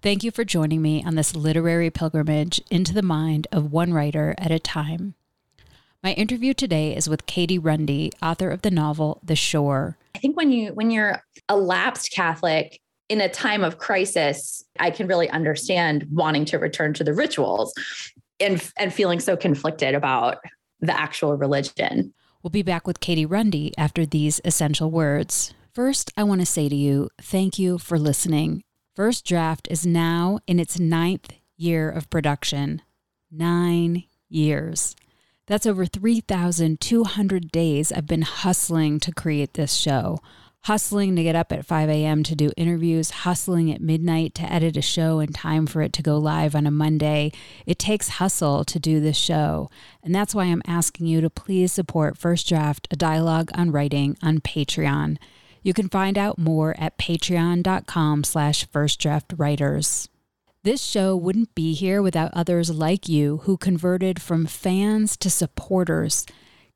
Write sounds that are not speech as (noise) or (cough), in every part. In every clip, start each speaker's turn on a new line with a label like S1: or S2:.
S1: Thank you for joining me on this literary pilgrimage into the mind of one writer at a time. My interview today is with Katie Runde, author of the novel The Shore.
S2: I think when you when you're a lapsed Catholic in a time of crisis, I can really understand wanting to return to the rituals and and feeling so conflicted about the actual religion.
S1: We'll be back with Katie Runde after these essential words. First, I want to say to you, thank you for listening First Draft is now in its ninth year of production. Nine years. That's over 3,200 days I've been hustling to create this show. Hustling to get up at 5 a.m. to do interviews, hustling at midnight to edit a show in time for it to go live on a Monday. It takes hustle to do this show. And that's why I'm asking you to please support First Draft, a dialogue on writing on Patreon. You can find out more at patreon.com slash firstdraftwriters. This show wouldn't be here without others like you who converted from fans to supporters.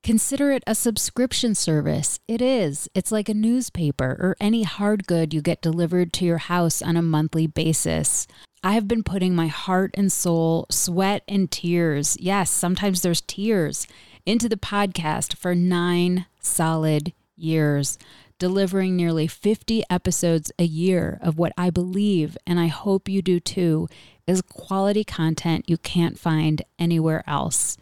S1: Consider it a subscription service. It is. It's like a newspaper or any hard good you get delivered to your house on a monthly basis. I have been putting my heart and soul, sweat and tears, yes, sometimes there's tears, into the podcast for nine solid years delivering nearly 50 episodes a year of what I believe, and I hope you do too, is quality content you can't find anywhere else.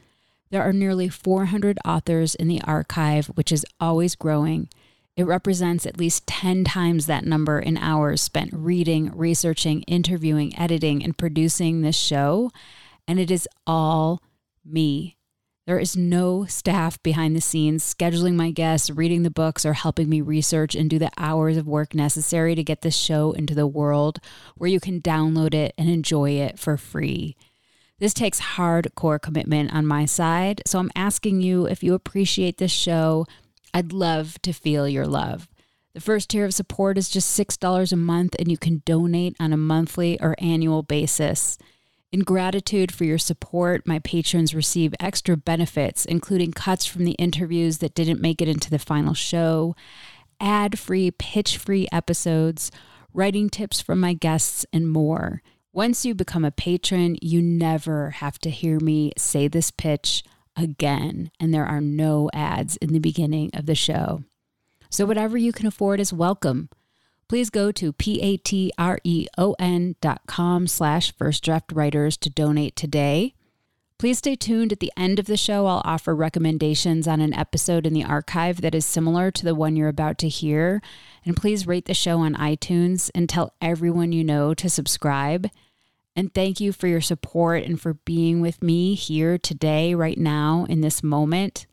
S1: There are nearly 400 authors in the archive, which is always growing. It represents at least 10 times that number in hours spent reading, researching, interviewing, editing, and producing this show. And it is all me. There is no staff behind the scenes scheduling my guests, reading the books, or helping me research and do the hours of work necessary to get this show into the world where you can download it and enjoy it for free. This takes hardcore commitment on my side, so I'm asking you if you appreciate this show, I'd love to feel your love. The first tier of support is just $6 a month, and you can donate on a monthly or annual basis. In gratitude for your support, my patrons receive extra benefits, including cuts from the interviews that didn't make it into the final show, ad free, pitch free episodes, writing tips from my guests, and more. Once you become a patron, you never have to hear me say this pitch again, and there are no ads in the beginning of the show. So, whatever you can afford is welcome please go to patreon dot com slash first draft writers to donate today. Please stay tuned at the end of the show. I'll offer recommendations on an episode in the archive that is similar to the one you're about to hear. And please rate the show on iTunes and tell everyone you know to subscribe. And thank you for your support and for being with me here today, right now, in this moment.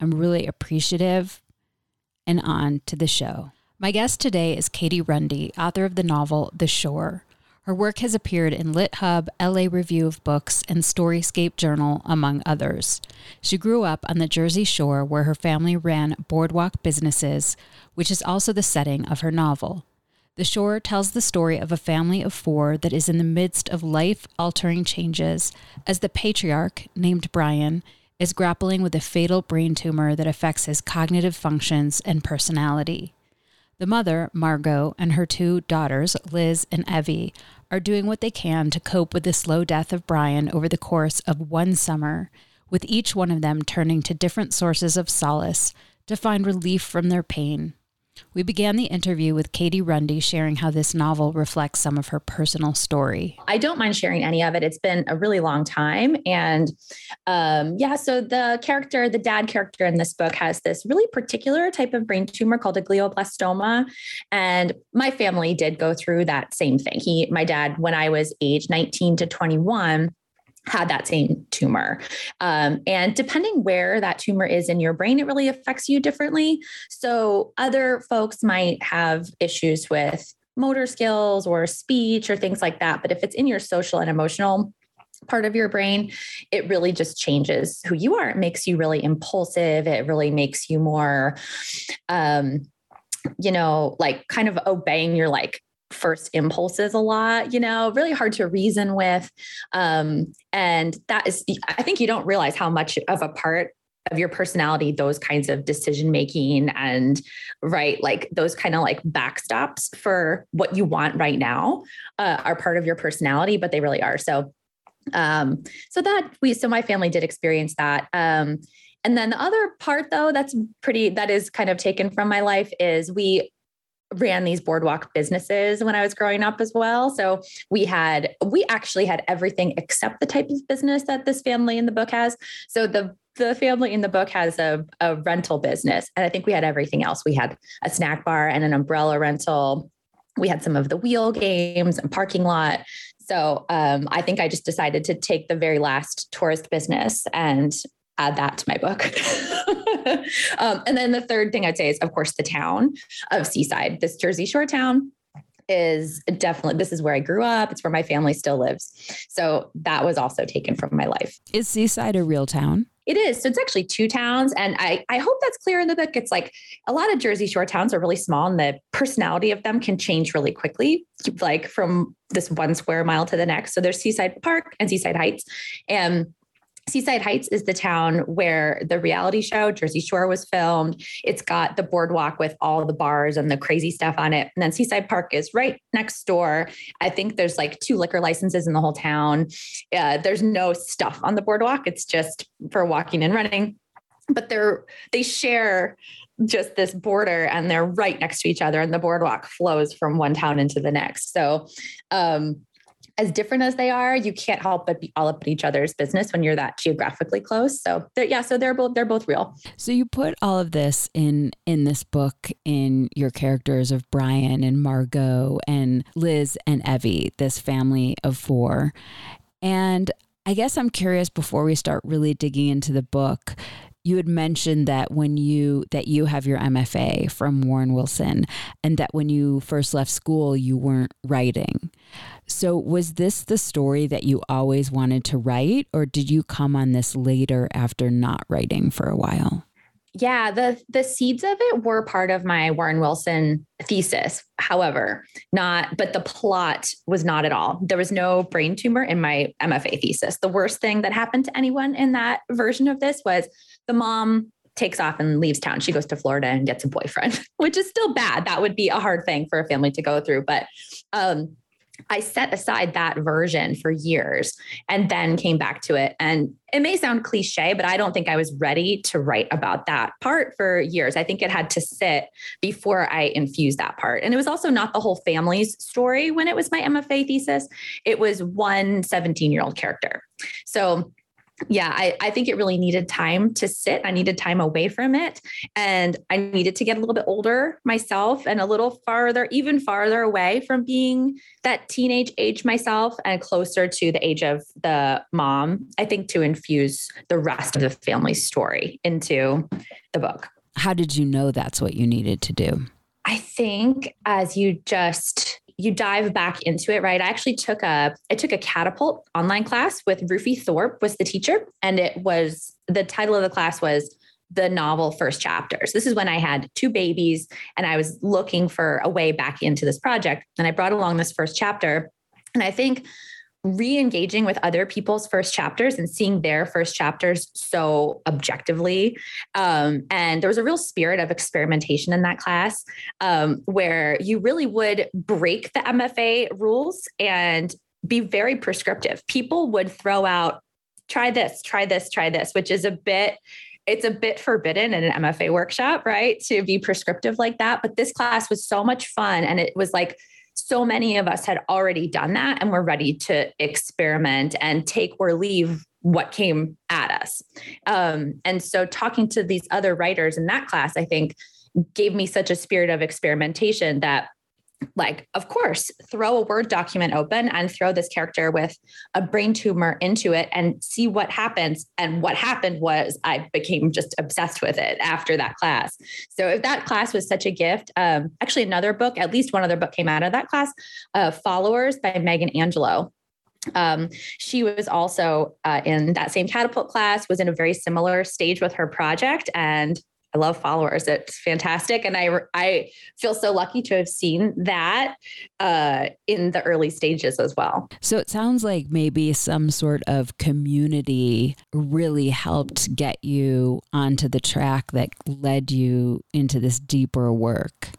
S1: I'm really appreciative. And on to the show. My guest today is Katie Runde, author of the novel The Shore. Her work has appeared in Lit Hub, LA Review of Books, and Storyscape Journal, among others. She grew up on the Jersey Shore where her family ran boardwalk businesses, which is also the setting of her novel. The Shore tells the story of a family of four that is in the midst of life altering changes as the patriarch, named Brian, is grappling with a fatal brain tumor that affects his cognitive functions and personality. The mother, Margot, and her two daughters, Liz and Evie, are doing what they can to cope with the slow death of Brian over the course of one summer, with each one of them turning to different sources of solace to find relief from their pain. We began the interview with Katie Runde sharing how this novel reflects some of her personal story.
S2: I don't mind sharing any of it. It's been a really long time. And um, yeah, so the character, the dad character in this book has this really particular type of brain tumor called a glioblastoma. And my family did go through that same thing. He, my dad, when I was age 19 to 21, had that same tumor. Um, and depending where that tumor is in your brain, it really affects you differently. So, other folks might have issues with motor skills or speech or things like that. But if it's in your social and emotional, part of your brain, it really just changes who you are. It makes you really impulsive. It really makes you more, um, you know, like kind of obeying your like first impulses a lot, you know, really hard to reason with. Um, and that is, I think you don't realize how much of a part of your personality those kinds of decision making and right like those kind of like backstops for what you want right now uh, are part of your personality but they really are so um so that we so my family did experience that um and then the other part though that's pretty that is kind of taken from my life is we ran these boardwalk businesses when I was growing up as well. So we had, we actually had everything except the type of business that this family in the book has. So the the family in the book has a, a rental business. And I think we had everything else. We had a snack bar and an umbrella rental. We had some of the wheel games and parking lot. So um, I think I just decided to take the very last tourist business and add that to my book. (laughs) um, and then the third thing I'd say is, of course, the town of Seaside, this Jersey Shore town is definitely this is where I grew up. It's where my family still lives. So that was also taken from my life.
S1: Is Seaside a real town?
S2: It is. So it's actually two towns. And I, I hope that's clear in the book. It's like a lot of Jersey Shore towns are really small and the personality of them can change really quickly, like from this one square mile to the next. So there's Seaside Park and Seaside Heights. And Seaside Heights is the town where the reality show Jersey Shore was filmed. It's got the boardwalk with all the bars and the crazy stuff on it. And then Seaside Park is right next door. I think there's like two liquor licenses in the whole town. Uh, there's no stuff on the boardwalk. It's just for walking and running. But they're they share just this border and they're right next to each other and the boardwalk flows from one town into the next. So um as different as they are, you can't help but be all up in each other's business when you're that geographically close. So yeah, so they're both they're both real.
S1: So you put all of this in in this book in your characters of Brian and Margot and Liz and Evie, this family of four. And I guess I'm curious before we start really digging into the book, you had mentioned that when you that you have your MFA from Warren Wilson and that when you first left school you weren't writing. So, was this the story that you always wanted to write, or did you come on this later after not writing for a while?
S2: Yeah, the the seeds of it were part of my Warren Wilson thesis. However, not but the plot was not at all. There was no brain tumor in my MFA thesis. The worst thing that happened to anyone in that version of this was the mom takes off and leaves town. She goes to Florida and gets a boyfriend, (laughs) which is still bad. That would be a hard thing for a family to go through, but um I set aside that version for years and then came back to it. And it may sound cliche, but I don't think I was ready to write about that part for years. I think it had to sit before I infused that part. And it was also not the whole family's story when it was my MFA thesis, it was one 17 year old character. So yeah, I, I think it really needed time to sit. I needed time away from it. And I needed to get a little bit older myself and a little farther, even farther away from being that teenage age myself and closer to the age of the mom, I think to infuse the rest of the family story into the book.
S1: How did you know that's what you needed to do?
S2: I think as you just you dive back into it, right? I actually took a I took a catapult online class with Rufi Thorpe was the teacher, and it was the title of the class was the novel first chapters. This is when I had two babies and I was looking for a way back into this project. And I brought along this first chapter. And I think re-engaging with other people's first chapters and seeing their first chapters so objectively um, and there was a real spirit of experimentation in that class um, where you really would break the mfa rules and be very prescriptive people would throw out try this try this try this which is a bit it's a bit forbidden in an MFA workshop, right? To be prescriptive like that. But this class was so much fun. And it was like, so many of us had already done that and we're ready to experiment and take or leave what came at us. Um, and so talking to these other writers in that class, I think gave me such a spirit of experimentation that like of course throw a word document open and throw this character with a brain tumor into it and see what happens. And what happened was i became just obsessed with it after that class. So if that class was such a gift um, actually another book at least one other book came out of that class uh, followers by megan Angelo. um, she was also uh, in that same catapult class was in a very similar stage with her project. And I love followers. It's fantastic, and I I feel so lucky to have seen that uh, in the early stages as well.
S1: So it sounds like maybe some sort of community really helped get you onto the track that led you into this deeper work.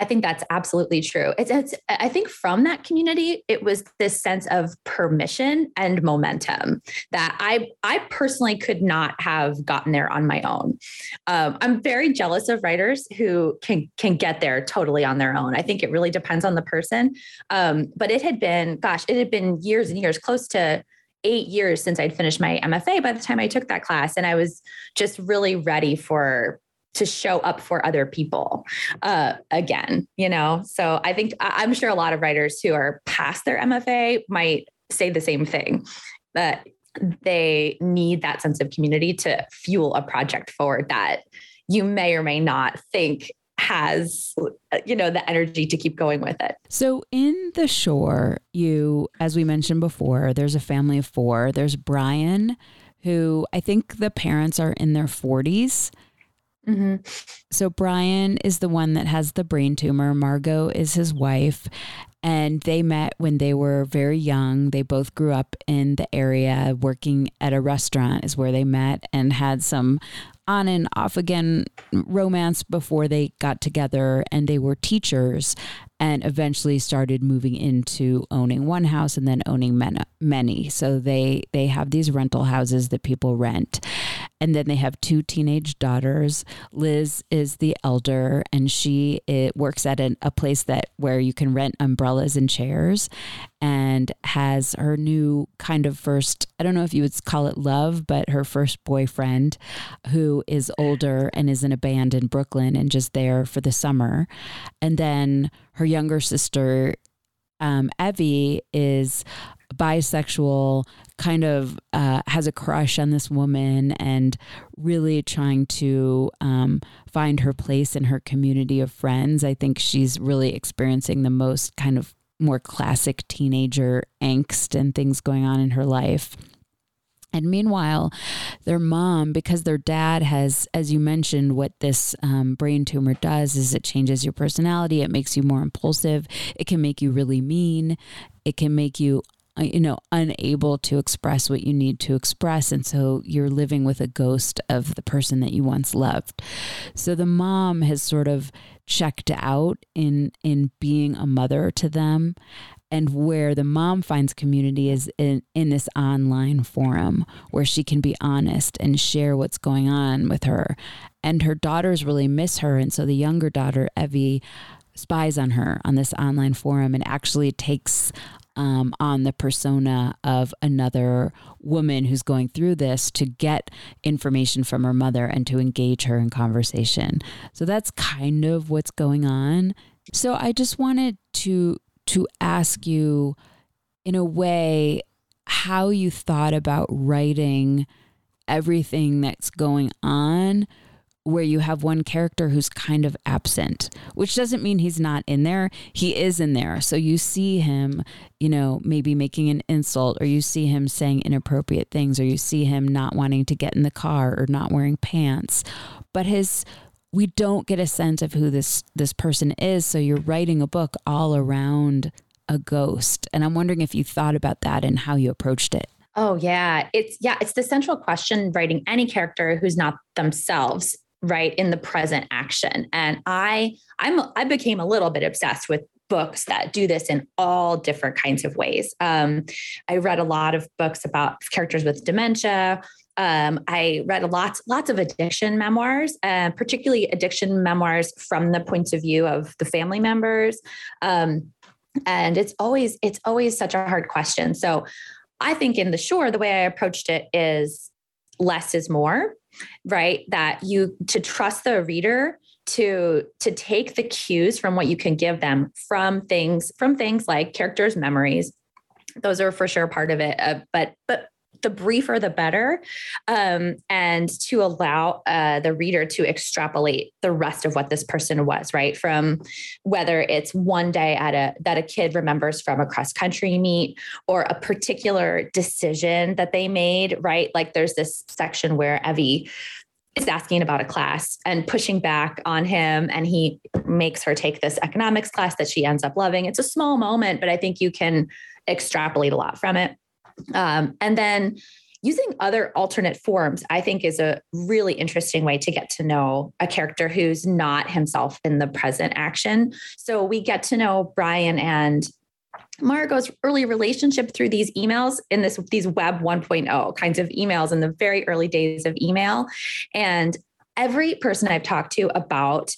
S2: I think that's absolutely true. It's, it's, I think from that community, it was this sense of permission and momentum that I, I personally could not have gotten there on my own. Um, I'm very jealous of writers who can can get there totally on their own. I think it really depends on the person. Um, but it had been, gosh, it had been years and years, close to eight years since I'd finished my MFA by the time I took that class, and I was just really ready for to show up for other people uh, again, you know? So I think I'm sure a lot of writers who are past their MFA might say the same thing that they need that sense of community to fuel a project forward that you may or may not think has you know the energy to keep going with it.
S1: So in the shore, you as we mentioned before, there's a family of 4. There's Brian who I think the parents are in their 40s Mm-hmm. So Brian is the one that has the brain tumor. Margot is his wife. And they met when they were very young. They both grew up in the area, working at a restaurant, is where they met and had some on and off again romance before they got together. And they were teachers and eventually started moving into owning one house and then owning many. So they, they have these rental houses that people rent. And then they have two teenage daughters. Liz is the elder, and she it works at an, a place that where you can rent umbrellas and chairs, and has her new kind of first. I don't know if you would call it love, but her first boyfriend, who is older and is in a band in Brooklyn and just there for the summer, and then her younger sister um, Evie is bisexual, kind of uh, has a crush on this woman and really trying to um, find her place in her community of friends. I think she's really experiencing the most kind of more classic teenager angst and things going on in her life. And meanwhile, their mom, because their dad has, as you mentioned, what this um, brain tumor does is it changes your personality. It makes you more impulsive. It can make you really mean. It can make you uh, you know, unable to express what you need to express. And so you're living with a ghost of the person that you once loved. So the mom has sort of checked out in in being a mother to them and where the mom finds community is in, in this online forum where she can be honest and share what's going on with her and her daughters really miss her and so the younger daughter evie spies on her on this online forum and actually takes um, on the persona of another woman who's going through this to get information from her mother and to engage her in conversation. So that's kind of what's going on. So I just wanted to to ask you in a way how you thought about writing everything that's going on where you have one character who's kind of absent, which doesn't mean he's not in there. He is in there. So you see him, you know, maybe making an insult, or you see him saying inappropriate things, or you see him not wanting to get in the car or not wearing pants. But his we don't get a sense of who this this person is. So you're writing a book all around a ghost. And I'm wondering if you thought about that and how you approached it.
S2: Oh yeah, it's yeah, it's the central question writing any character who's not themselves right in the present action and i i'm i became a little bit obsessed with books that do this in all different kinds of ways um, i read a lot of books about characters with dementia Um, I read lots, lots of addiction memoirs, uh, particularly addiction memoirs from the points of view of the family members. Um, and it's always, it's always such a hard question. So I think in the shore, the way I approached it is less is more, right? That you to trust the reader to to take the cues from what you can give them from things from things like characters memories those are for sure part of it uh, but but the briefer the better um, and to allow uh, the reader to extrapolate the rest of what this person was right? From whether it's one day at a that a kid remembers from a cross country meet or a particular decision that they made right? Like there's this section where evie is asking about a class and pushing back on him and he makes her take this economics class that she ends up loving. It's a small moment but i think you can extrapolate a lot from it um, and then using other alternate forms, I think, is a really interesting way to get to know a character who's not himself in the present action. So we get to know Brian and Margot's early relationship through these emails in this these web 1.0 kinds of emails in the very early days of email and every person I've talked to about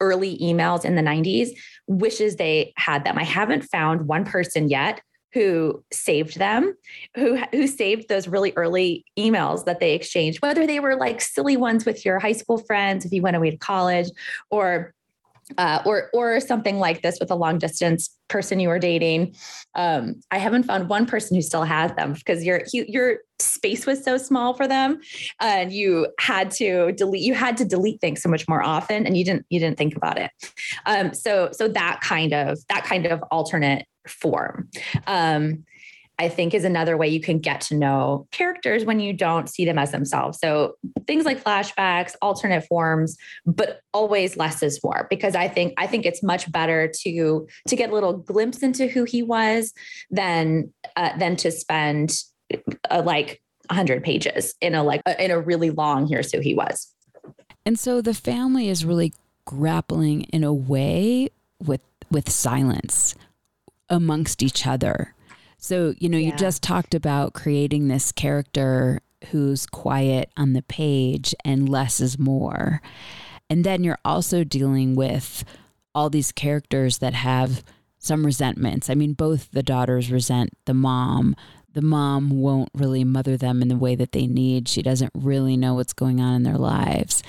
S2: early emails in the 90s wishes they had them. I haven't found one person yet who saved them, who who saved those really early emails that they exchanged, whether they were like silly ones with your high school friends if you went away to college, or uh, or or something like this with a long distance person you were dating. Um, I haven't found one person who still has them because your your space was so small for them, and you had to delete you had to delete things so much more often, and you didn't you didn't think about it. Um, so so that kind of that kind of alternate form. Um, I think is another way you can get to know characters when you don't see them as themselves. So things like flashbacks, alternate forms, but always less is more because I think I think it's much better to to get a little glimpse into who he was than uh, than to spend uh, like 100 pages in a like uh, in a really long here's who he was.
S1: And so the family is really grappling in a way with with silence amongst each other. So, you know, yeah. you just talked about creating this character who's quiet on the page and less is more. And then you're also dealing with all these characters that have some resentments. I mean, both the daughters resent the mom. The mom won't really mother them in the way that they need. She doesn't really know what's going on in their lives.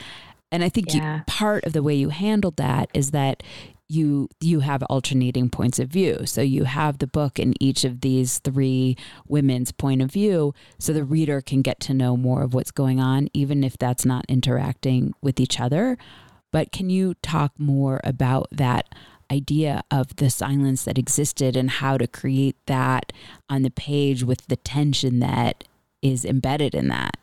S1: And I think yeah. you, part of the way you handled that is that you you have alternating points of view. So you have the book in each of these three women's point of view so the reader can get to know more of what's going on even if that's not interacting with each other. But can you talk more about that idea of the silence that existed and how to create that on the page with the tension that is embedded in that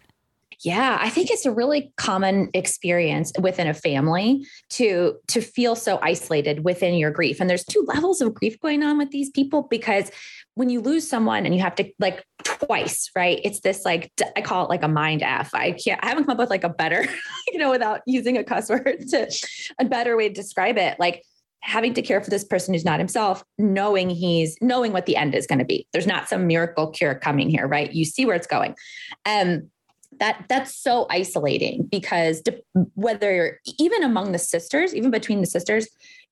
S2: yeah, I think it's a really common experience within a family to to feel so isolated within your grief. And there's two levels of grief going on with these people because when you lose someone and you have to like twice, right? It's this like I call it like a mind f. I can't I haven't come up with like a better, (laughs) you know, without using a cuss word to a better way to describe it. Like having to care for this person who's not himself, knowing he's knowing what the end is going to be. There's not some miracle cure coming here, right? You see where it's going. Um, that that's so isolating because whether you're even among the sisters, even between the sisters,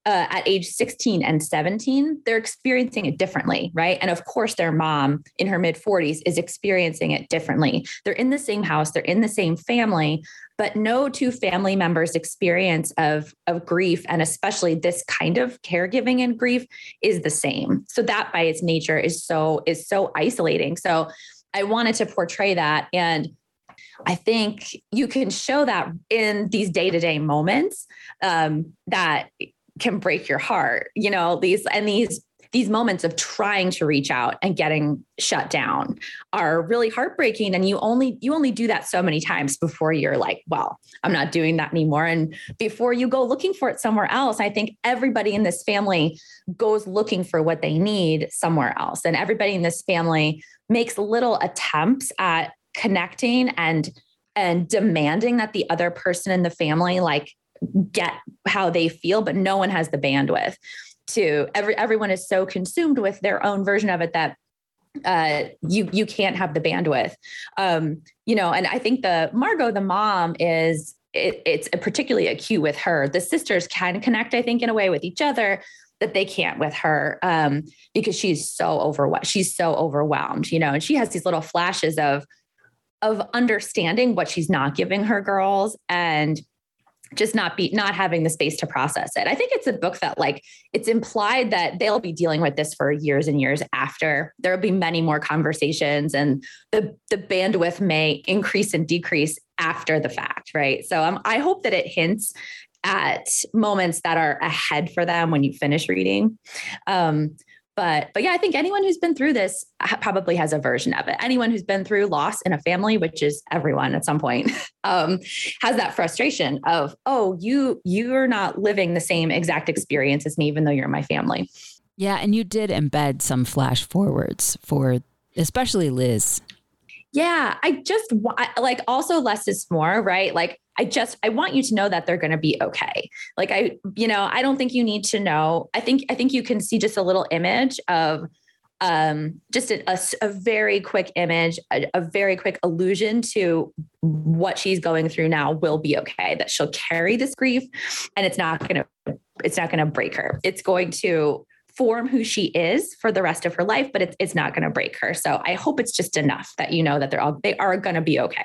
S2: uh, at age 16 and 17, they're experiencing it differently, right? And of course, their mom in her mid 40s is experiencing it differently. They're in the same house, they're in the same family, but no two family members' experience of, of grief, and especially this kind of caregiving and grief, is the same. So that by its nature is so is so isolating. So I wanted to portray that and I think you can show that in these day to day moments um, that can break your heart. You know these and these these moments of trying to reach out and getting shut down are really heartbreaking and you only you only do that so many times before you're like well i'm not doing that anymore and before you go looking for it somewhere else i think everybody in this family goes looking for what they need somewhere else and everybody in this family makes little attempts at connecting and and demanding that the other person in the family like get how they feel but no one has the bandwidth to every everyone is so consumed with their own version of it that uh, you you can't have the bandwidth. Um, you know, and I think the Margot, the mom, is it, it's particularly acute with her. The sisters can connect, I think, in a way with each other that they can't with her um, because she's so overwhelmed. She's so overwhelmed, you know, and she has these little flashes of of understanding what she's not giving her girls and just not be not having the space to process it. I think it's a book that like it's implied that they'll be dealing with this for years and years after. There'll be many more conversations and the the bandwidth may increase and decrease after the fact, right? So um, I hope that it hints at moments that are ahead for them when you finish reading. Um, but but yeah, I think anyone who's been through this probably has a version of it. Anyone who's been through loss in a family, which is everyone at some point, (laughs) um, has that frustration of oh, you you're not living the same exact experience as me, even though you're in my family.
S1: Yeah, and you did embed some flash forwards for especially Liz.
S2: Yeah, I just like also less is more, right? Like I just I want you to know that they're going to be okay. Like I you know, I don't think you need to know. I think I think you can see just a little image of um just a, a, a very quick image, a, a very quick allusion to what she's going through now will be okay. That she'll carry this grief and it's not to it's not to break her. It's going to form who she is for the rest of her life, but it's, it's not to break her. So I hope it's just enough that you know that they're all they are going to be okay.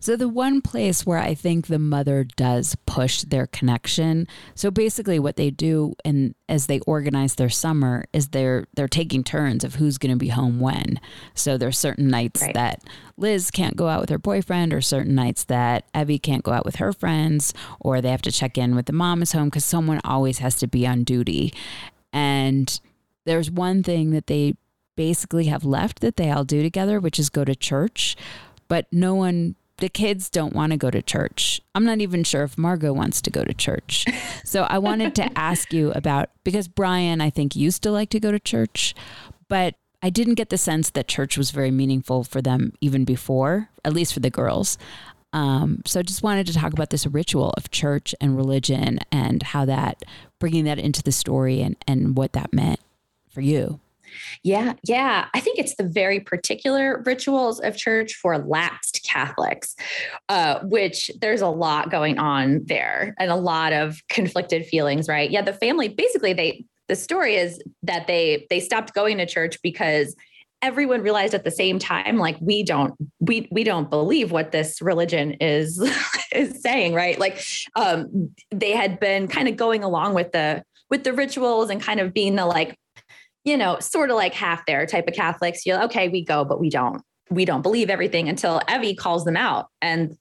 S1: So, the one place where I think the mother does push their connection. So, basically, what they do and as they organize their summer is they're they're taking turns of who's going to be home when. So, there's certain nights right. that Liz can't go out with her boyfriend, or certain nights that Evie can't go out with her friends, or they have to check in with the mom is home because someone always has to be on duty. And there's one thing that they basically have left that they all do together, which is go to church. But no one the kids don't want to go to church. I'm not even sure if Margot wants to go to church. (laughs) So I wanted to ask you about because Brian, I think, used to like to go to church, but I didn't get the sense that church was very meaningful for them even before, at least for the girls. Um, so I just wanted to talk about this ritual of church and religion and how that bringing that into the story and and what that meant for you.
S2: Yeah, yeah. I think it's the very particular rituals of church for lapsed Catholics, uh, which there's a lot going on there and a lot of conflicted feelings, right? Yeah, the family basically they the story is that they they stopped going to church because everyone realized at the same time like we don't we we don't believe what this religion is (laughs) is saying right like um they had been kind of going along with the with the rituals and kind of being the like you know, sort of like half there type of Catholics. You're okay, we go, but we don't, we don't believe everything until Evie calls them out and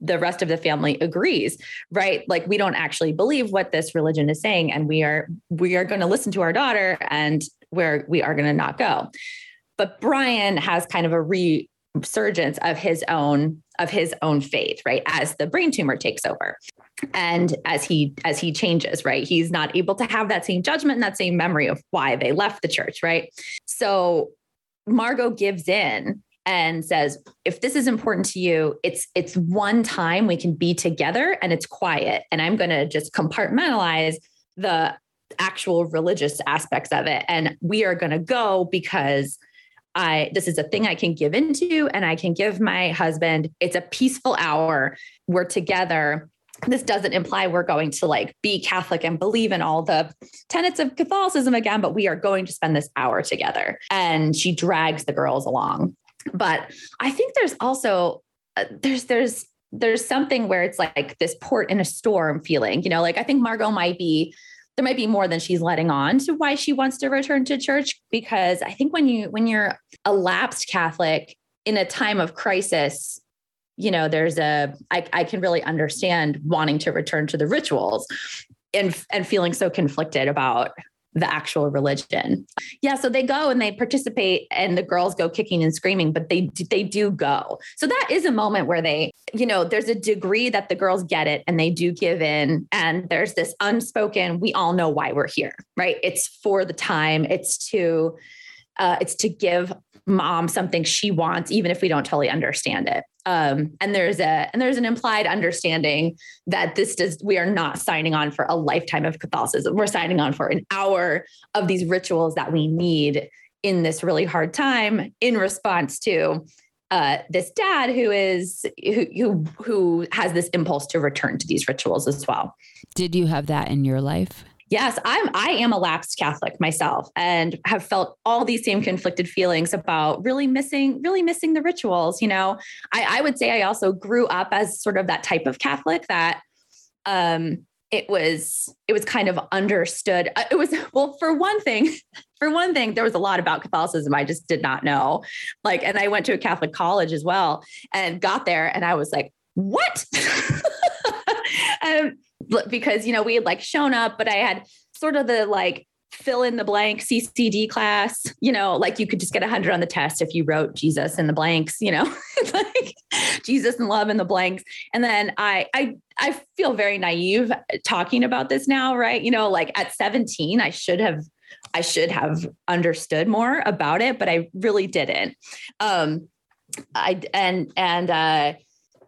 S2: the rest of the family agrees, right? Like we don't actually believe what this religion is saying. And we are, we are going to listen to our daughter and where we are going to not go. But Brian has kind of a resurgence of his own of his own faith right as the brain tumor takes over and as he as he changes right he's not able to have that same judgment and that same memory of why they left the church right so margot gives in and says if this is important to you it's it's one time we can be together and it's quiet and i'm going to just compartmentalize the actual religious aspects of it and we are going to go because I this is a thing I can give into and I can give my husband. It's a peaceful hour. We're together this doesn't imply we're going to like be Catholic and believe in all the tenets of Catholicism again, but we are going to spend this hour together. And she drags the girls along. But I think there's also uh, there's there's there's something where it's like this port in a storm feeling, you know, like I think Margot might be there might be more than she's letting on to why she wants to return to church because I think when you when you're a lapsed Catholic in a time of crisis you know there's a I, I can really understand wanting to return to the rituals and and feeling so conflicted about the actual religion. Yeah, so they go and they participate and the girls go kicking and screaming, but they they do go. So that is a moment where they, you know, there's a degree that the girls get it and they do give in and there's this unspoken we all know why we're here, right? It's for the time, it's to uh, it's to give mom something she wants even if we don't totally understand it um, and there's a and there's an implied understanding that this does we are not signing on for a lifetime of catholicism. We're signing on for an hour of these rituals that we need in this really hard time in response to uh, this dad who is who, who who has this impulse to return to these rituals as well.
S1: Did you have that in your life
S2: Yes, I'm I am a lapsed Catholic myself and have felt all these same conflicted feelings about really missing, really missing the rituals. You know, I, I would say I also grew up as sort of that type of Catholic that um it was it was kind of understood. Uh, it was (laughs) well, for one thing, (laughs) for one thing, there was a lot about Catholicism I just did not know. Like, and I went to a Catholic college as well and got there and I was like, what? (laughs) um, because you know we had like shown up but i had sort of the like fill in the blank ccd class you know like you could just get 100 on the test if you wrote jesus in the blanks you know (laughs) like jesus and love in the blanks. And then i i i feel very naive talking about this now right? You know like at 17 i should have i should have understood more about it but i really didn't. Um i and and uh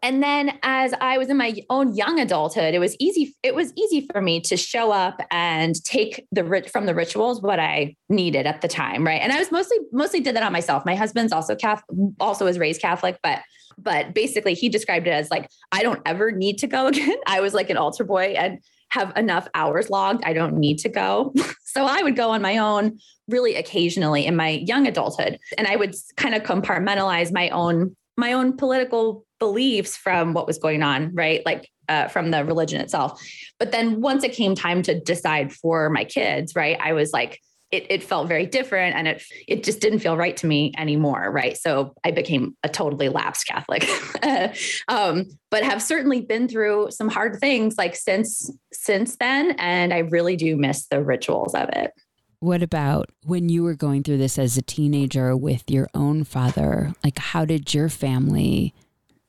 S2: and then as i was in my own young adulthood it was easy it was easy for me to show up and take the from the rituals what i needed at the time right? And i was mostly mostly did that on myself. My husband's also catholic also was raised catholic but but basically he described it as like i don't ever need to go (laughs) again. I was like an altar boy and have enough hours logged. I don't need to go. (laughs) So i would go on my own really occasionally in my young adulthood. And i would kind of compartmentalize my own my own political beliefs from what was going on, right? Like uh, from the religion itself. But then once it came time to decide for my kids, right, I was like, it, it felt very different and it it just didn't feel right to me anymore right so i became a totally lapsed catholic (laughs) um, but have certainly been through some hard things like since since then and i really do miss the rituals of it
S1: what about when you were going through this as a teenager with your own father? Like, how did your family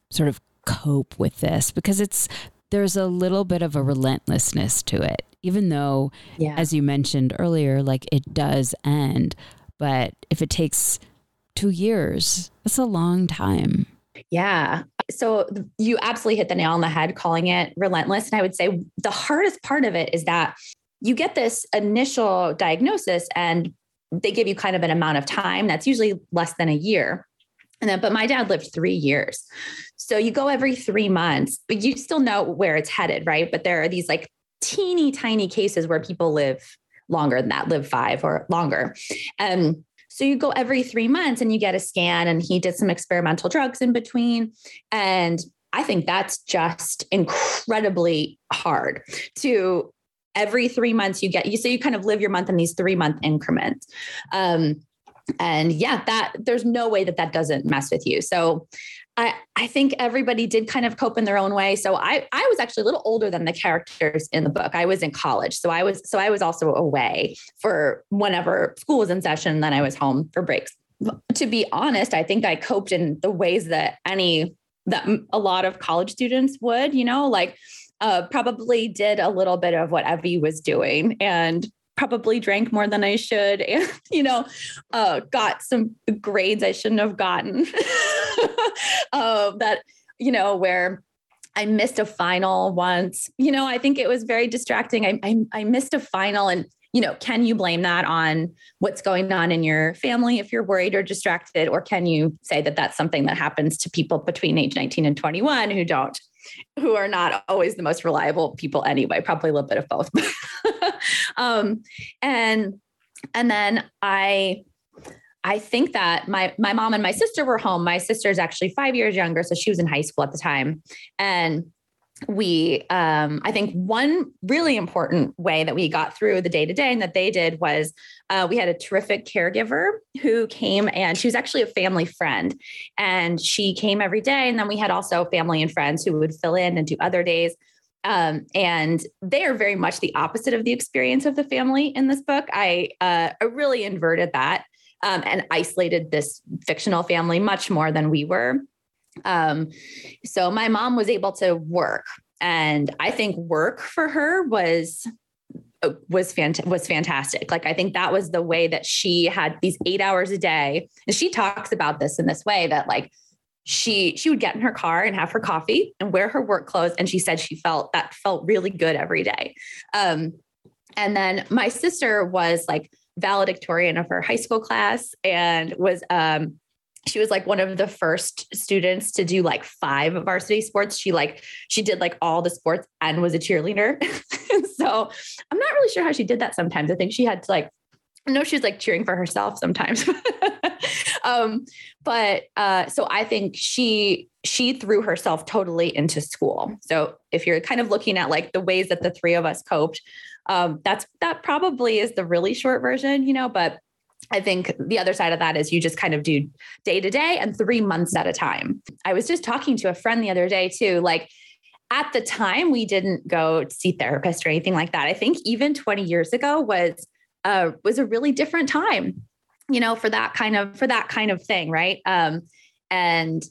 S1: sort of cope with this? Because it's, there's a little bit of a relentlessness to it, even though, yeah. as you mentioned earlier, like it does end. But if it takes two years, that's a long time.
S2: Yeah. So you absolutely hit the nail on the head calling it relentless. And I would say the hardest part of it is that you get this initial diagnosis and they give you kind of an amount of time that's usually less than a year. And then, but my dad lived three years. So you go every three months, but you still know where it's headed, right? But there are these like teeny tiny cases where people live longer than that, live five or longer. And so you go every three months and you get a scan, and he did some experimental drugs in between. And I think that's just incredibly hard to every three months you get you so you kind of live your month in these three month increments um, and yeah that there's no way that that doesn't mess with you so I, I think everybody did kind of cope in their own way. So I, I was actually a little older than the characters in the book. I was in college. So I was, so I was also away for whenever school was in session. Then I was home for breaks. To be honest, I think I coped in the ways that any, that a lot of college students would, you know, like uh, probably did a little bit of what Evie was doing and probably drank more than I should and, (laughs) you know, uh, got some grades I shouldn't have gotten. (laughs) uh, that, you know, where I missed a final once. You know, I think it was very distracting. I, I, I missed a final and you know, can you blame that on what's going on in your family if you're worried or distracted? Or can you say that that's something that happens to people between age 19 and 21 who don't who are not always the most reliable people anyway, probably a little bit of both. (laughs) um, and and then I I think that my my mom and my sister were home. My sister is actually five years younger, so she was in high school at the time. And we um, i think one really important way that we got through the day to day and that they did was uh, we had a terrific caregiver who came and she was actually a family friend and she came every day and then we had also family and friends who would fill in and do other days Um, and they are very much the opposite of the experience of the family in this book. I, uh, I really inverted that um, and isolated this fictional family much more than we were. Um, so my mom was able to work, and I think work for her was uh, was fant- was fantastic. Like I think that was the way that she had these 8 hours a day. And she talks about this in this way that like she she would get in her car and have her coffee and wear her work clothes and she said she felt that felt really good every day. Um and then my sister was like valedictorian of her high school class and was um she was like one of the first students to do like five varsity sports. She like she did like all the sports and was a cheerleader. (laughs) so I'm not really sure how she did that sometimes. I think she had to like I know she was like cheering for herself sometimes. (laughs) um, but uh, so I think she she threw herself totally into school. So if you're kind of looking at like the ways that the three of us coped, um, that's that probably is the really short version, you know, but I think the other side of that is you just kind of do day to day and three months at a time. I was just talking to a friend the other day too, like at the time we didn't go see therapist or anything like that. I think even 20 years ago was uh, was a really different time, you know, for that kind of for that kind of thing, right? Um, and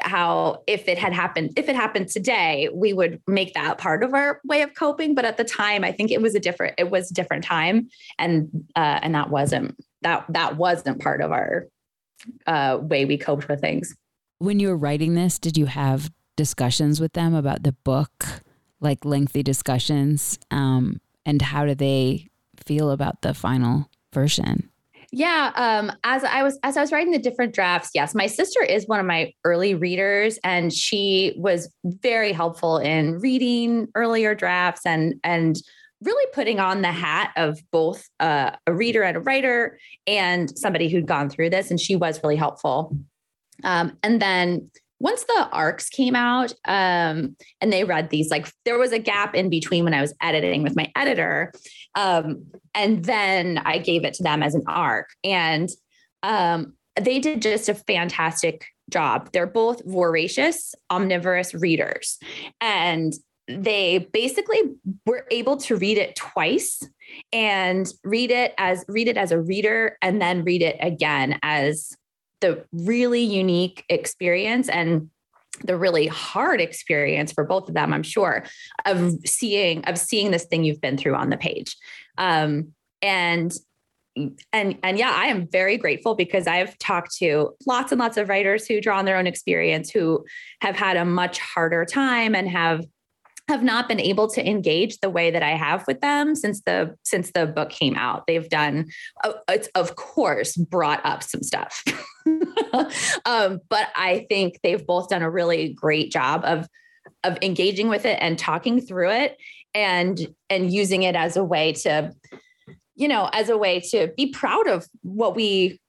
S2: how if it had happened if it happened today we would make that part of our way of coping but at the time i think it was a different it was a different time and uh, and that wasn't that that wasn't part of our uh, way we coped with things.
S1: When you were writing this did you have discussions with them about the book? Like lengthy discussions um, and how do they feel about the final version?
S2: Yeah, um, as I was as I was writing the different drafts, yes, my sister is one of my early readers, and she was very helpful in reading earlier drafts and and really putting on the hat of both uh, a reader and a writer and somebody who'd gone through this, and she was really helpful. Um, and then once the arcs came out um, and they read these, like there was a gap in between when I was editing with my editor. Um, and then I gave it to them as an arc. And um, they did just a fantastic job. They're both voracious, omnivorous readers. And they basically were able to read it twice and read it as read it as a reader and then read it again as the really unique experience and the really hard experience for both of them i'm sure of seeing of seeing this thing you've been through on the page. Um, and and and yeah i am very grateful because i've talked to lots and lots of writers who draw on their own experience who have had a much harder time and have have not been able to engage the way that I have with them since the since the book came out. They've done uh, it's of course brought up some stuff. (laughs) um, but I think they've both done a really great job of of engaging with it and talking through it and and using it as a way to you know as a way to be proud of what we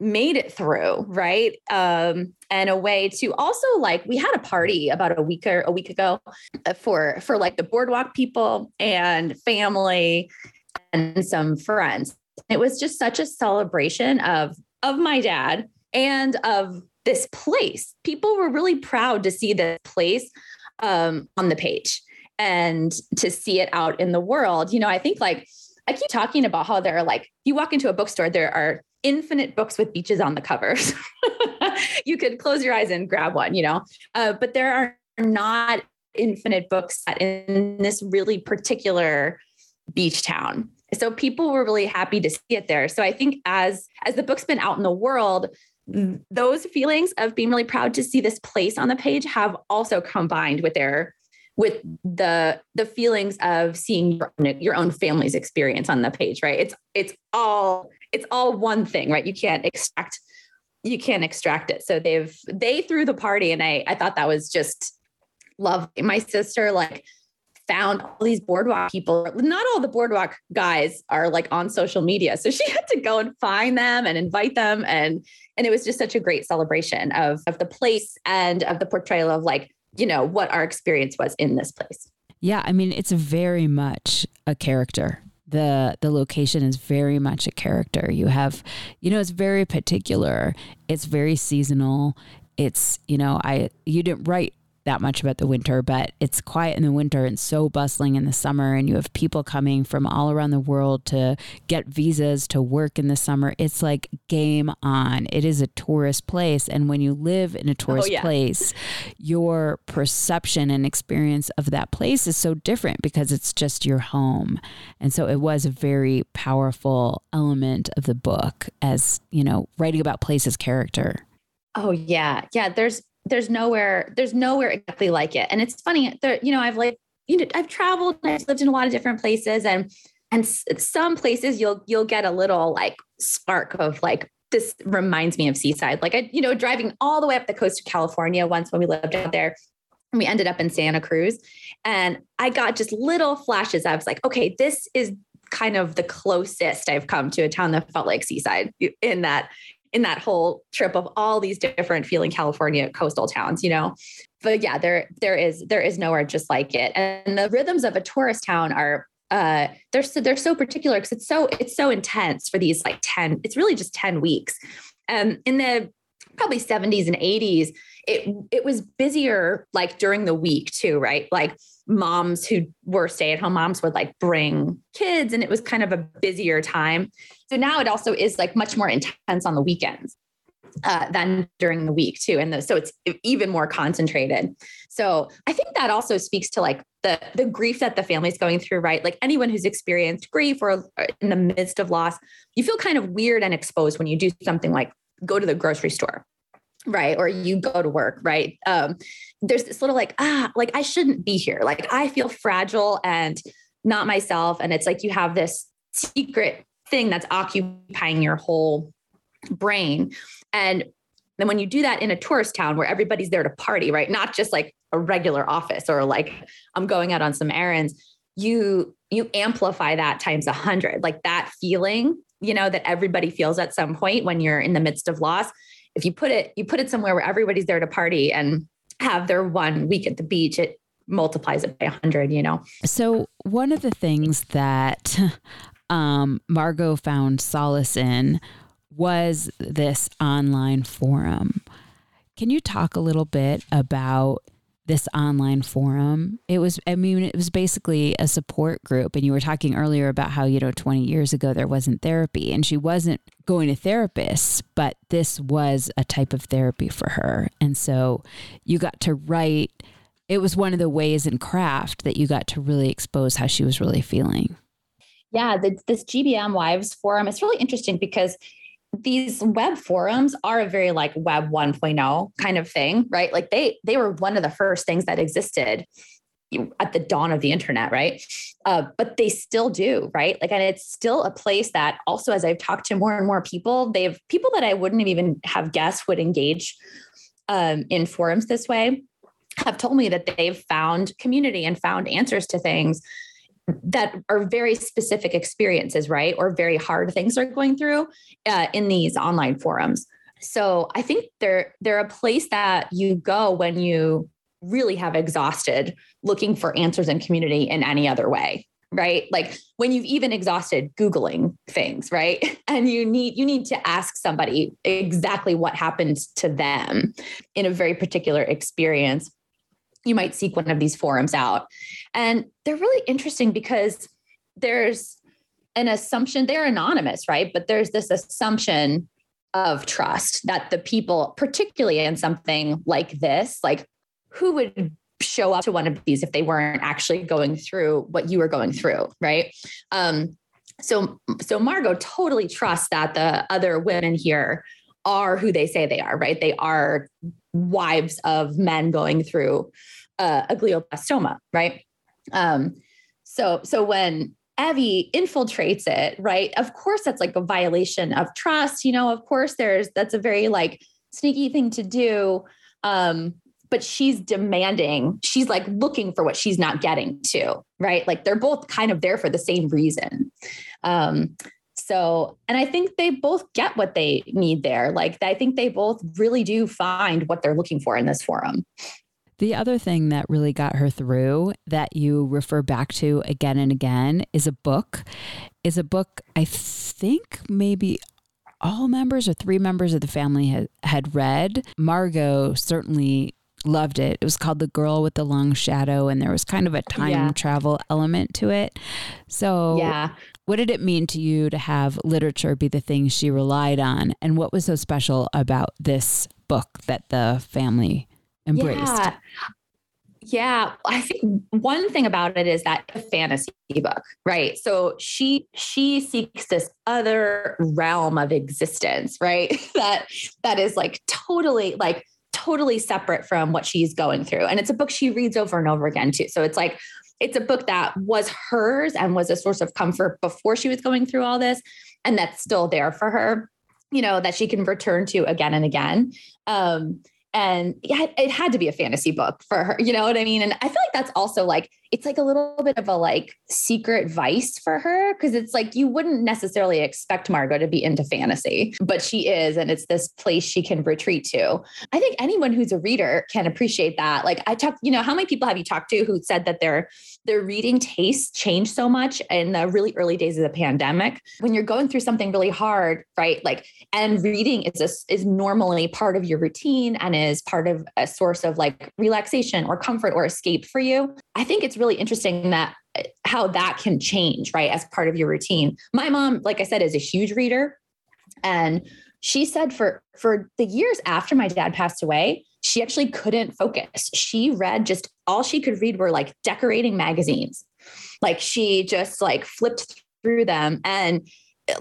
S2: made it through right um and a way to also like we had a party about a week or a week ago uh, for for like the boardwalk people and family and some friends. It was just such a celebration of of my dad and of this place. People were really proud to see this place um on the page and to see it out in the world. You know i think like I keep talking about how there are like, you walk into a bookstore, there are infinite books with beaches on the covers. (laughs) you could close your eyes and grab one, you know, uh, but there are not infinite books set in this really particular beach town. So people were really happy to see it there. So I think as as the book's been out in the world, those feelings of being really proud to see this place on the page have also combined with their with the the feelings of seeing your, your own family's experience on the page right it's it's all it's all one thing right you can't extract you can't extract it. So they've they threw the party and i i thought that was just lovely. My sister like found all these boardwalk people. Not all the boardwalk guys are like on social media. So she (laughs) had to go and find them and invite them. And and it was just such a great celebration of of the place and of the portrayal of like you know, what our experience was in this place.
S1: Yeah, I mean, it's very much a character. The the location is very much a character. You have, you know, it's very particular. It's very seasonal. It's, you know, I you didn't write that much about the winter, but it's quiet in the winter and so bustling in the summer. And you have people coming from all around the world to get visas to work in the summer. It's like game on. It is a tourist place. And when you live in a oh, tourist oh, yeah. place, your perception and experience of that place is so different because it's just your home. And so it was a very powerful element of the book as, you know, writing about places character.
S2: Oh yeah. Yeah. There's there's nowhere there's nowhere exactly like it. And it's funny there you know i've like you know i've traveled and i've lived in a lot of different places and and some places you'll you'll get a little like spark of like this reminds me of seaside. Like i you know driving all the way up the coast of california once when we lived out there and we ended up in santa cruz. And i got just little flashes. I was like okay this is kind of the closest I've come to a town that felt like seaside in that in that whole trip of all these different feeling California coastal towns, you know. But yeah, there there is there is nowhere just like it. And the rhythms of a tourist town are uh they're so they're so particular because it's so it's so intense for these like 10 it's really just 10 weeks um in the probably 70s and 80s it it was busier like during the week too right like moms who were stay at home moms would like bring kids and it was kind of a busier time. So now it also is like much more intense on the weekends. Uh, than during the week too, and the, so it's even more concentrated. So I think that also speaks to like the the grief that the family's going through, right? Like anyone who's experienced grief or in the midst of loss, you feel kind of weird and exposed when you do something like go to the grocery store right? Or you go to work right? Um there's this little like ah like i shouldn't be here. Like i feel fragile and not myself. And it's like you have this secret thing that's occupying your whole brain. And then when you do that in a tourist town where everybody's there to party right? Not just like a regular office or like i'm going out on some errands. You you amplify that times a hundred. Like that feeling you know that everybody feels at some point when you're in the midst of loss if you put it you put it somewhere where everybody's there to party and have their one week at the beach it multiplies it by 100 you know?
S1: So one of the things that um, margot found solace in was this online forum. Can you talk a little bit about this online forum. It was, I mean, it was basically a support group. And you were talking earlier about how, you know, 20 years ago there wasn't therapy and she wasn't going to therapists, but this was a type of therapy for her. And so you got to write, it was one of the ways in craft that you got to really expose how she was really feeling.
S2: Yeah, this GBM Wives Forum, it's really interesting because these web forums are a very like web 1.0 kind of thing right? Like they they were one of the first things that existed at the dawn of the internet right? Uh, but they still do right? Like and it's still a place that also as i've talked to more and more people they've people that i wouldn't even have guessed would engage um, in forums this way have told me that they've found community and found answers to things that are very specific experiences, right? Or very hard things they're going through uh, in these online forums. So I think they're they're a place that you go when you really have exhausted looking for answers in community in any other way right like when you've even exhausted googling things right (laughs) and you need you need to ask somebody exactly what happened to them in a very particular experience you might seek one of these forums out. And they're really interesting because there's an assumption, they're anonymous, right? But there's this assumption of trust that the people, particularly in something like this, like who would show up to one of these if they weren't actually going through what you were going through, right? Um, so, so Margot totally trusts that the other women here are who they say they are, right? They are wives of men going through uh, a glioblastoma, right? Um, so, so when Evie infiltrates it, right? Of course, that's like a violation of trust. You know, of course, there's that's a very like sneaky thing to do. Um, but she's demanding, she's like looking for what she's not getting to, right? Like they're both kind of there for the same reason. Um, so, and I think they both get what they need there. Like, I think they both really do find what they're looking for in this forum.
S1: The other thing that really got her through that you refer back to again and again is a book. Is a book I think maybe all members or three members of the family had, had read. Margot certainly loved it. It was called The Girl with the Long Shadow, and there was kind of a time
S2: Yeah.
S1: travel element to it. So,
S2: Yeah.
S1: What did it mean to you to have literature be the thing she relied on? And what was so special about this book that the family embraced?
S2: Yeah. Yeah, I think one thing about it is that a fantasy book, right? So she she seeks this other realm of existence, right? (laughs) that that is like totally like totally separate from what she's going through. And it's a book she reads over and over again too. So it's like it's a book that was hers and was a source of comfort before she was going through all this and that's still there for her, you know, that she can return to again and again. Um and yeah, it had to be a fantasy book for her. You know what I mean? And I feel like that's also like, it's like a little bit of a like secret vice for her. Cause it's like, you wouldn't necessarily expect Margot to be into fantasy, but she is. And it's this place she can retreat to. I think anyone who's a reader can appreciate that. Like I talked, you know, how many people have you talked to who said that their, their reading tastes changed so much in the really early days of the pandemic? When you're going through something really hard, right? Like, and reading is a, is normally part of your routine and is part of a source of like relaxation or comfort or escape for you. I think it's really interesting that uh, how that can change, right? As part of your routine. My mom, like I said, is a huge reader. And she said for for the years after my dad passed away, she actually couldn't focus. She read just all she could read were like decorating magazines. Like she just like flipped through them and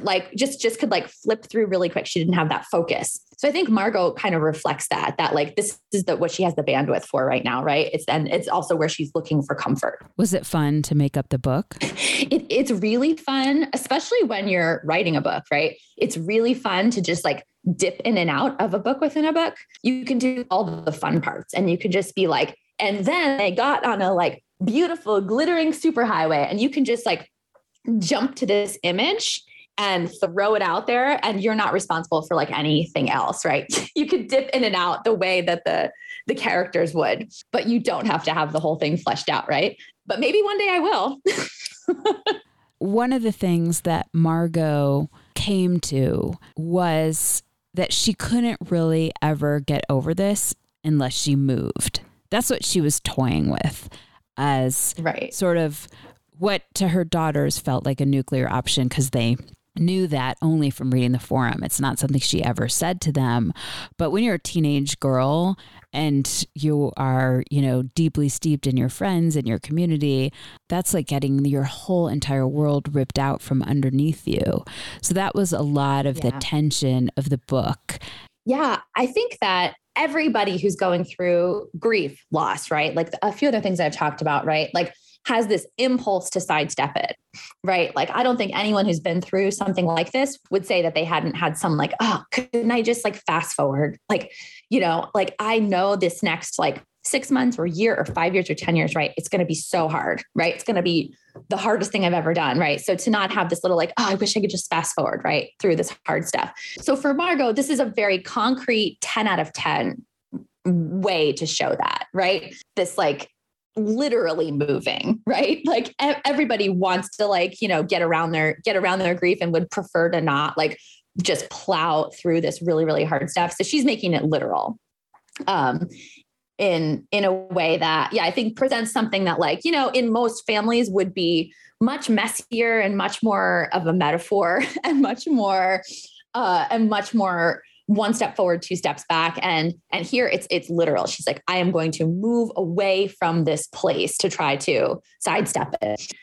S2: like just just could like flip through really quick. She didn't have that focus. So I think Margot kind of reflects that that like this is the what she has the bandwidth for right now, right? It's and it's also where she's looking for comfort.
S1: Was it fun to make up the book? (laughs)
S2: It, it's really fun, especially when you're writing a book, right? It's really fun to just like dip in and out of a book within a book. You can do all the fun parts and you can just be like, and then they got on a like beautiful glittering superhighway and you can just like jump to this image and throw it out there and you're not responsible for like anything else right? (laughs) You could dip in and out the way that the the characters would but you don't have to have the whole thing fleshed out right? But maybe one day i will. (laughs)
S1: One of the things that Margot came to was that she couldn't really ever get over this unless she moved. That's what she was toying with as
S2: right.
S1: sort of what to her daughters felt like a nuclear option because they knew that only from reading the forum. It's not something she ever said to them. But when you're a teenage girl and you are, you know, deeply steeped in your friends and your community, that's like getting your whole entire world ripped out from underneath you. So that was a lot of the tension of the book.
S2: Yeah, I think that everybody who's going through grief, loss, right? Like a few other things I've talked about, right? Like has this impulse to sidestep it, right? Like I don't think anyone who's been through something like this would say that they hadn't had some like, oh, couldn't I just like fast forward? Like, you know, like I know this next like six months or year or five years or 10 years, right? It's going to be so hard, right? It's going to be the hardest thing I've ever done, right? So to not have this little like, oh, I wish I could just fast forward, right? Through this hard stuff. So for Margot, this is a very concrete 10 out of 10 way to show that, right? This like literally moving, (laughs) right? Like everybody wants to like, you know, get around their get around their grief and would prefer to not like just plow through this really really hard stuff. So she's making it literal. Um in in a way that yeah, I think presents something that like, you know, in most families would be much messier and much more of a metaphor (laughs) and much more uh and much more one step forward two steps back. And and here it's it's literal. She's like i am going to move away from this place to try to sidestep it.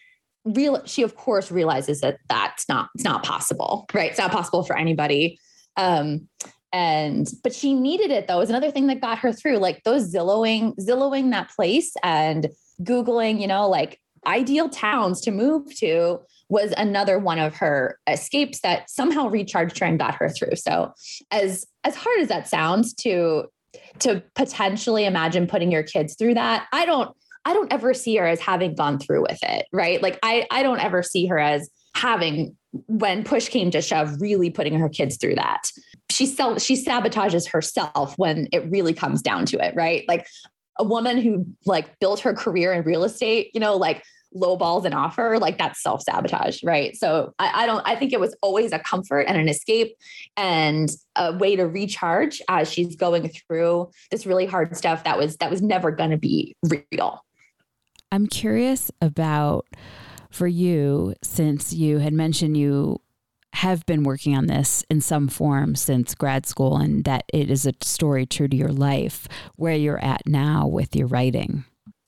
S2: Real she of course realizes that that's not it's not possible right? It's not possible for anybody. Um and but she needed it though was another thing that got her through like those zillowing zillowing that place and googling you know like ideal towns to move to was another one of her escapes that somehow recharged her and got her through. So as as hard as that sounds to to potentially imagine putting your kids through that, I don't I don't ever see her as having gone through with it, right? Like I I don't ever see her as having when push came to shove really putting her kids through that. She self she sabotages herself when it really comes down to it, right? Like a woman who like built her career in real estate, you know, like lowballs an offer, like that's self sabotage, right? So I, I, don't, I think it was always a comfort and an escape and a way to recharge as she's going through this really hard stuff that was, that was never going to be real.
S1: I'm curious about for you, since you had mentioned you have been working on this in some form since grad school and that it is a story true to your life, where you're at now with your writing.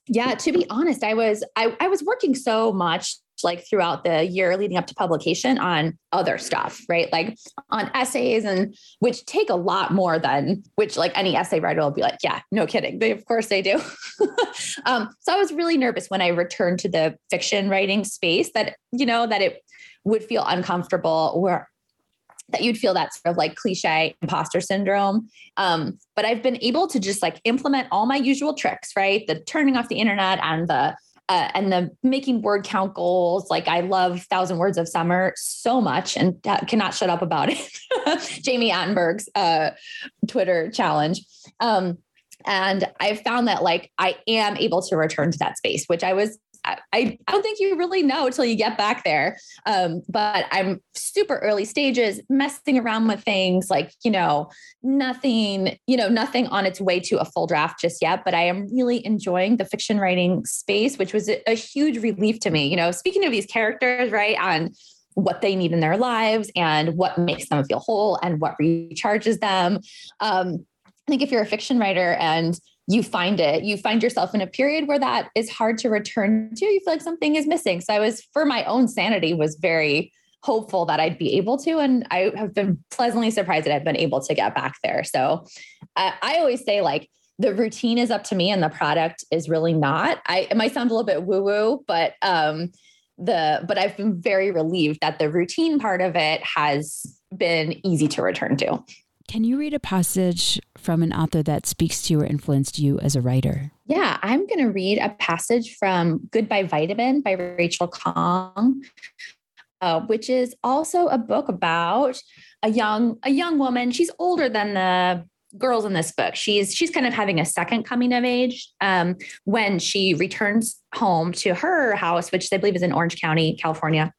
S2: Yeah, to be honest, I was I, I was working so much like throughout the year leading up to publication on other stuff, right? Like on essays and which take a lot more than which like any essay writer will be like, yeah, no kidding. They of course they do. (laughs) um, so I was really nervous when I returned to the fiction writing space that, you know, that it would feel uncomfortable or that you'd feel that sort of like cliche imposter syndrome. Um, but I've been able to just like implement all my usual tricks, right? The turning off the internet and the uh, and the making word count goals. Like I love Thousand Words of Summer so much and cannot shut up about it. (laughs) Jami Attenberg's uh, Twitter challenge. Um, and I've found that like I am able to return to that space, which I was I, I don't think you really know until you get back there. Um, but I'm super early stages, messing around with things like, you know, nothing, you know, nothing on its way to a full draft just yet. But I am really enjoying the fiction writing space, which was a, a huge relief to me. You know, speaking of these characters, right? On what they need in their lives and what makes them feel whole and what recharges them. Um, I think if you're a fiction writer and you find it, you find yourself in a period where that is hard to return to. You feel like something is missing. So I was, for my own sanity, was very hopeful that I'd be able to. And I have been pleasantly surprised that I've been able to get back there. So I, I always say, like, the routine is up to me and the product is really not. I it might sound a little bit woo-woo, but um the but I've been very relieved that the routine part of it has been easy to return to.
S1: Can you read a passage from an author that speaks to or influenced you as a writer?
S2: Yeah, I'm going to read a passage from Goodbye Vitamin by Rachel Khong. uh, which is also a book about a young a young woman. She's older than the girls in this book. She's she's kind of having a second coming of age um, when she returns home to her house, which I believe is in Orange County, California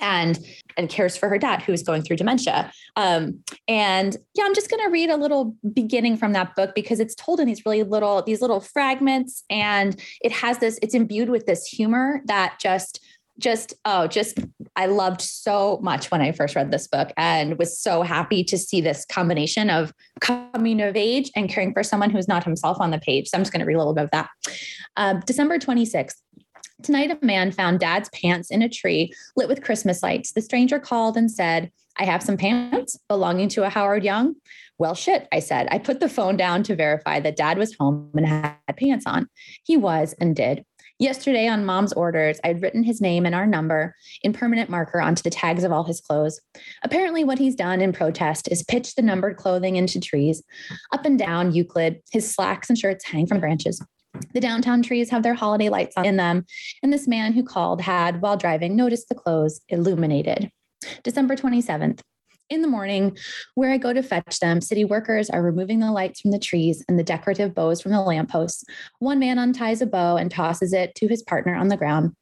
S2: and and cares for her dad who is going through dementia. Um, and yeah, I'm just going to read a little beginning from that book because it's told in these really little these little fragments, and it has this. It's imbued with this humor that just just oh just i loved so much when i first read this book and was so happy to see this combination of coming of age and caring for someone who's not himself on the page so i'm just going to read a little bit of that uh, december 26th Tonight, a man found dad's pants in a tree lit with Christmas lights. The stranger called and said, I have some pants belonging to a Howard Young. Well, shit, I said. I put the phone down to verify that dad was home and had pants on. He was and did. Yesterday, on mom's orders, I'd written his name and our number in permanent marker onto the tags of all his clothes. Apparently, what he's done in protest is pitch the numbered clothing into trees. Up and down Euclid, his slacks and shirts hang from branches. The downtown trees have their holiday lights in them, and this man who called had, while driving, noticed the clothes illuminated. December 27th. In the morning, where I go to fetch them, city workers are removing the lights from the trees and the decorative bows from the lampposts. One man unties a bow and tosses it to his partner on the ground.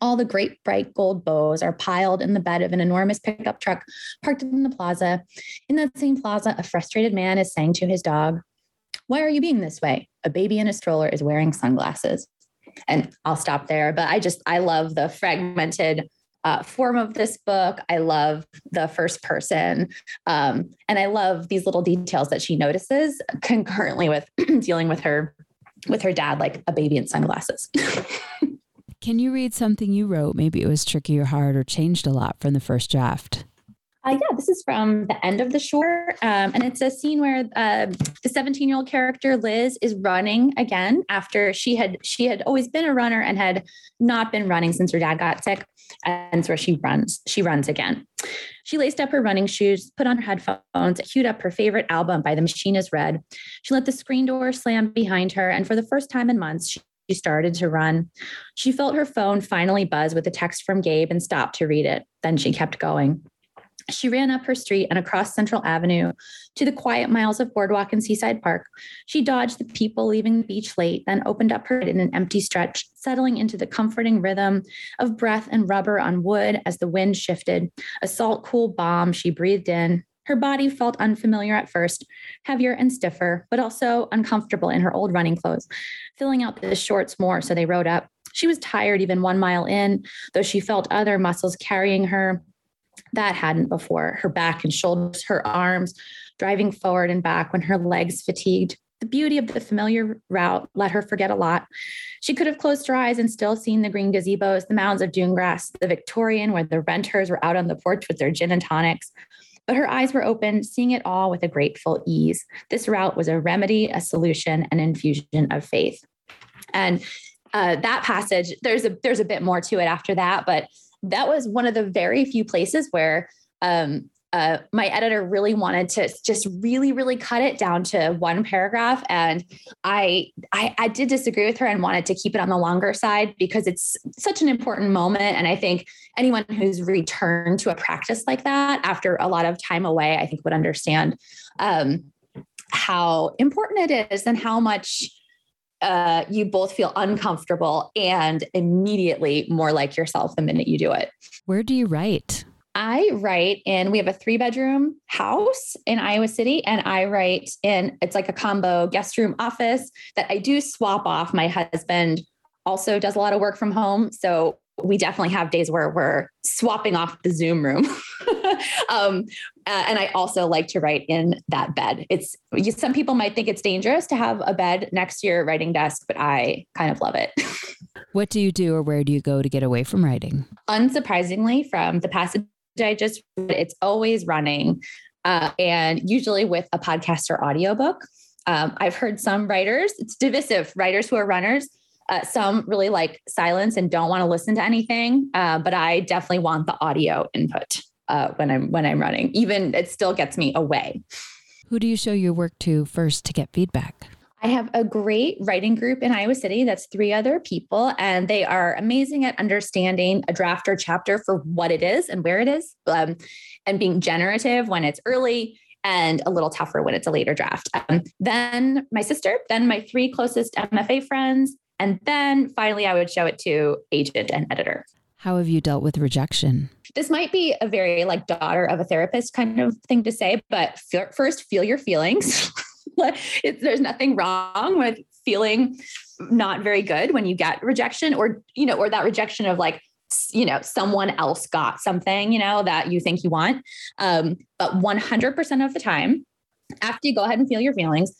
S2: All the great bright gold bows are piled in the bed of an enormous pickup truck parked in the plaza. In that same plaza, a frustrated man is saying to his dog, why are you being this way? A baby in a stroller is wearing sunglasses. And I'll stop there. But I just, I love the fragmented uh, form of this book. I love the first person. Um, and I love these little details that she notices concurrently with (clears throat) dealing with her with her dad like a baby in sunglasses. (laughs)
S1: Can you read something you wrote? Maybe it was tricky or hard or changed a lot from the first draft.
S2: Uh, yeah, this is from the end of the short. Um, and it's a scene where uh, the 17 year old character Liz is running again after she had she had always been a runner and had not been running since her dad got sick. And so she runs, she runs again. She laced up her running shoes, put on her headphones, queued up her favorite album by The Machine is Red. She let the screen door slam behind her. And for the first time in months, she she started to run. She felt her phone finally buzz with a text from Gabe and stopped to read it. Then she kept going. She ran up her street and across Central Avenue to the quiet miles of boardwalk and Seaside Park. She dodged the people leaving the beach late, then opened up her in an empty stretch, settling into the comforting rhythm of breath and rubber on wood as the wind shifted. A salt cool balm she breathed in. Her body felt unfamiliar at first, heavier and stiffer, but also uncomfortable in her old running clothes, filling out the shorts more so they rode up. She was tired even one mile in, though she felt other muscles carrying her that hadn't before her back and shoulders, her arms driving forward and back when her legs fatigued. The beauty of the familiar route let her forget a lot. She could have closed her eyes and still seen the green gazebos, the mounds of dune grass, the Victorian where the renters were out on the porch with their gin and tonics. But her eyes were open, seeing it all with a grateful ease. This route was a remedy, a solution, an infusion of faith. And uh, that passage, there's a there's a bit more to it after that, but that was one of the very few places where um, uh, my editor really wanted to just really, really cut it down to one paragraph, and I, I, I did disagree with her and wanted to keep it on the longer side because it's such an important moment. And I think anyone who's returned to a practice like that after a lot of time away, I think would understand um, how important it is and how much uh, you both feel uncomfortable and immediately more like yourself the minute you do it.
S1: Where do you write?
S2: I write in, we have a three bedroom house in Iowa City, and I write in, it's like a combo guest room office that I do swap off. My husband also does a lot of work from home. So we definitely have days where we're swapping off the Zoom room. (laughs) (laughs) um, uh, and I also like to write in that bed. It's some people might think it's dangerous to have a bed next to your writing desk, but I kind of love it. (laughs)
S1: what do you do or where do you go to get away from writing?
S2: Unsurprisingly, from the passage I just read, it's always running. Uh, and usually with a podcast or audiobook. Um, I've heard some writers, it's divisive, writers who are runners uh, some really like silence and don't want to listen to anything, uh, but I definitely want the audio input uh, when I'm when I'm running. Even it still gets me away.
S1: Who do you show your work to first to get feedback?
S2: I have a great writing group in Iowa City that's three other people, and they are amazing at understanding a draft or chapter for what it is and where it is, um, and being generative when it's early and a little tougher when it's a later draft. Um, then my sister, then my three closest MFA friends, and then finally, I would show it to agent and editor.
S1: How have you dealt with rejection?
S2: This might be a very like daughter of a therapist kind of thing to say, but first, feel your feelings. (laughs) there's nothing wrong with feeling not very good when you get rejection or, you know, or that rejection of like, you know, someone else got something, you know, that you think you want. Um, but 100% of the time, after you go ahead and feel your feelings,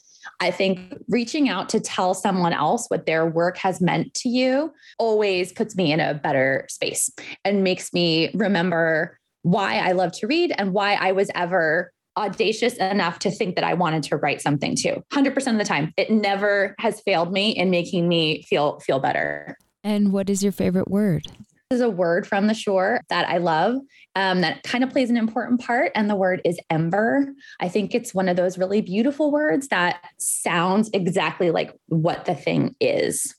S2: I think reaching out to tell someone else what their work has meant to you always puts me in a better space and makes me remember why I love to read and why I was ever audacious enough to think that I wanted to write something too. 100% of the time. It never has failed me in making me feel feel better.
S1: And what is your favorite word?
S2: Is a word from the shore that I love um, that kind of plays an important part. And the word is ember. I think it's one of those really beautiful words that sounds exactly like what the thing is.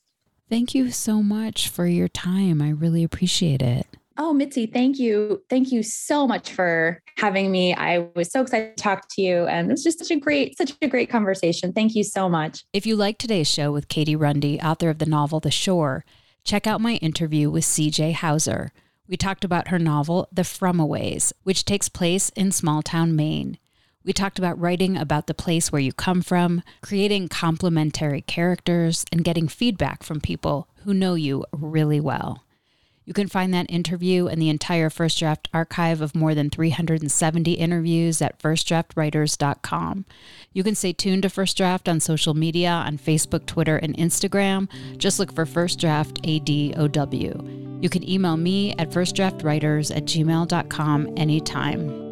S1: Thank you so much for your time. I really appreciate it.
S2: Oh, Mitzi, thank you. Thank you so much for having me. I was so excited to talk to you and it was just such a great, such a great conversation. Thank you so much.
S1: If you like today's show with Katie Runde, author of the novel The Shore, check out my interview with CJ Hauser. We talked about her novel, The Fromaways, which takes place in small town Maine. We talked about writing about the place where you come from, creating complementary characters, and getting feedback from people who know you really well. You can find that interview and the entire First Draft archive of more than 370 interviews at firstdraftwriters.com. You can stay tuned to First Draft on social media on Facebook, Twitter, and Instagram. Just look for First Draft ADOW. You can email me at firstdraftwriters at gmail.com anytime.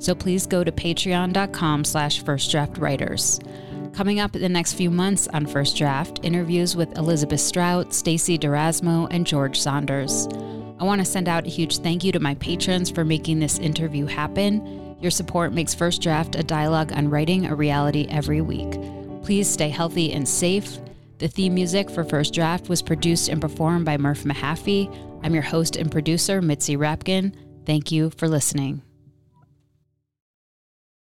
S1: So please go to patreon.com slash firstdraftwriters. Coming up in the next few months on First Draft, interviews with Elizabeth Strout, Stacey D'Erasmo, and George Saunders. I want to send out a huge thank you to my patrons for making this interview happen. Your support makes First Draft a dialogue on writing a reality every week. Please stay healthy and safe. The theme music for First Draft was produced and performed by Murph Mahaffey. I'm your host and producer, Mitzi Rapkin. Thank you for listening.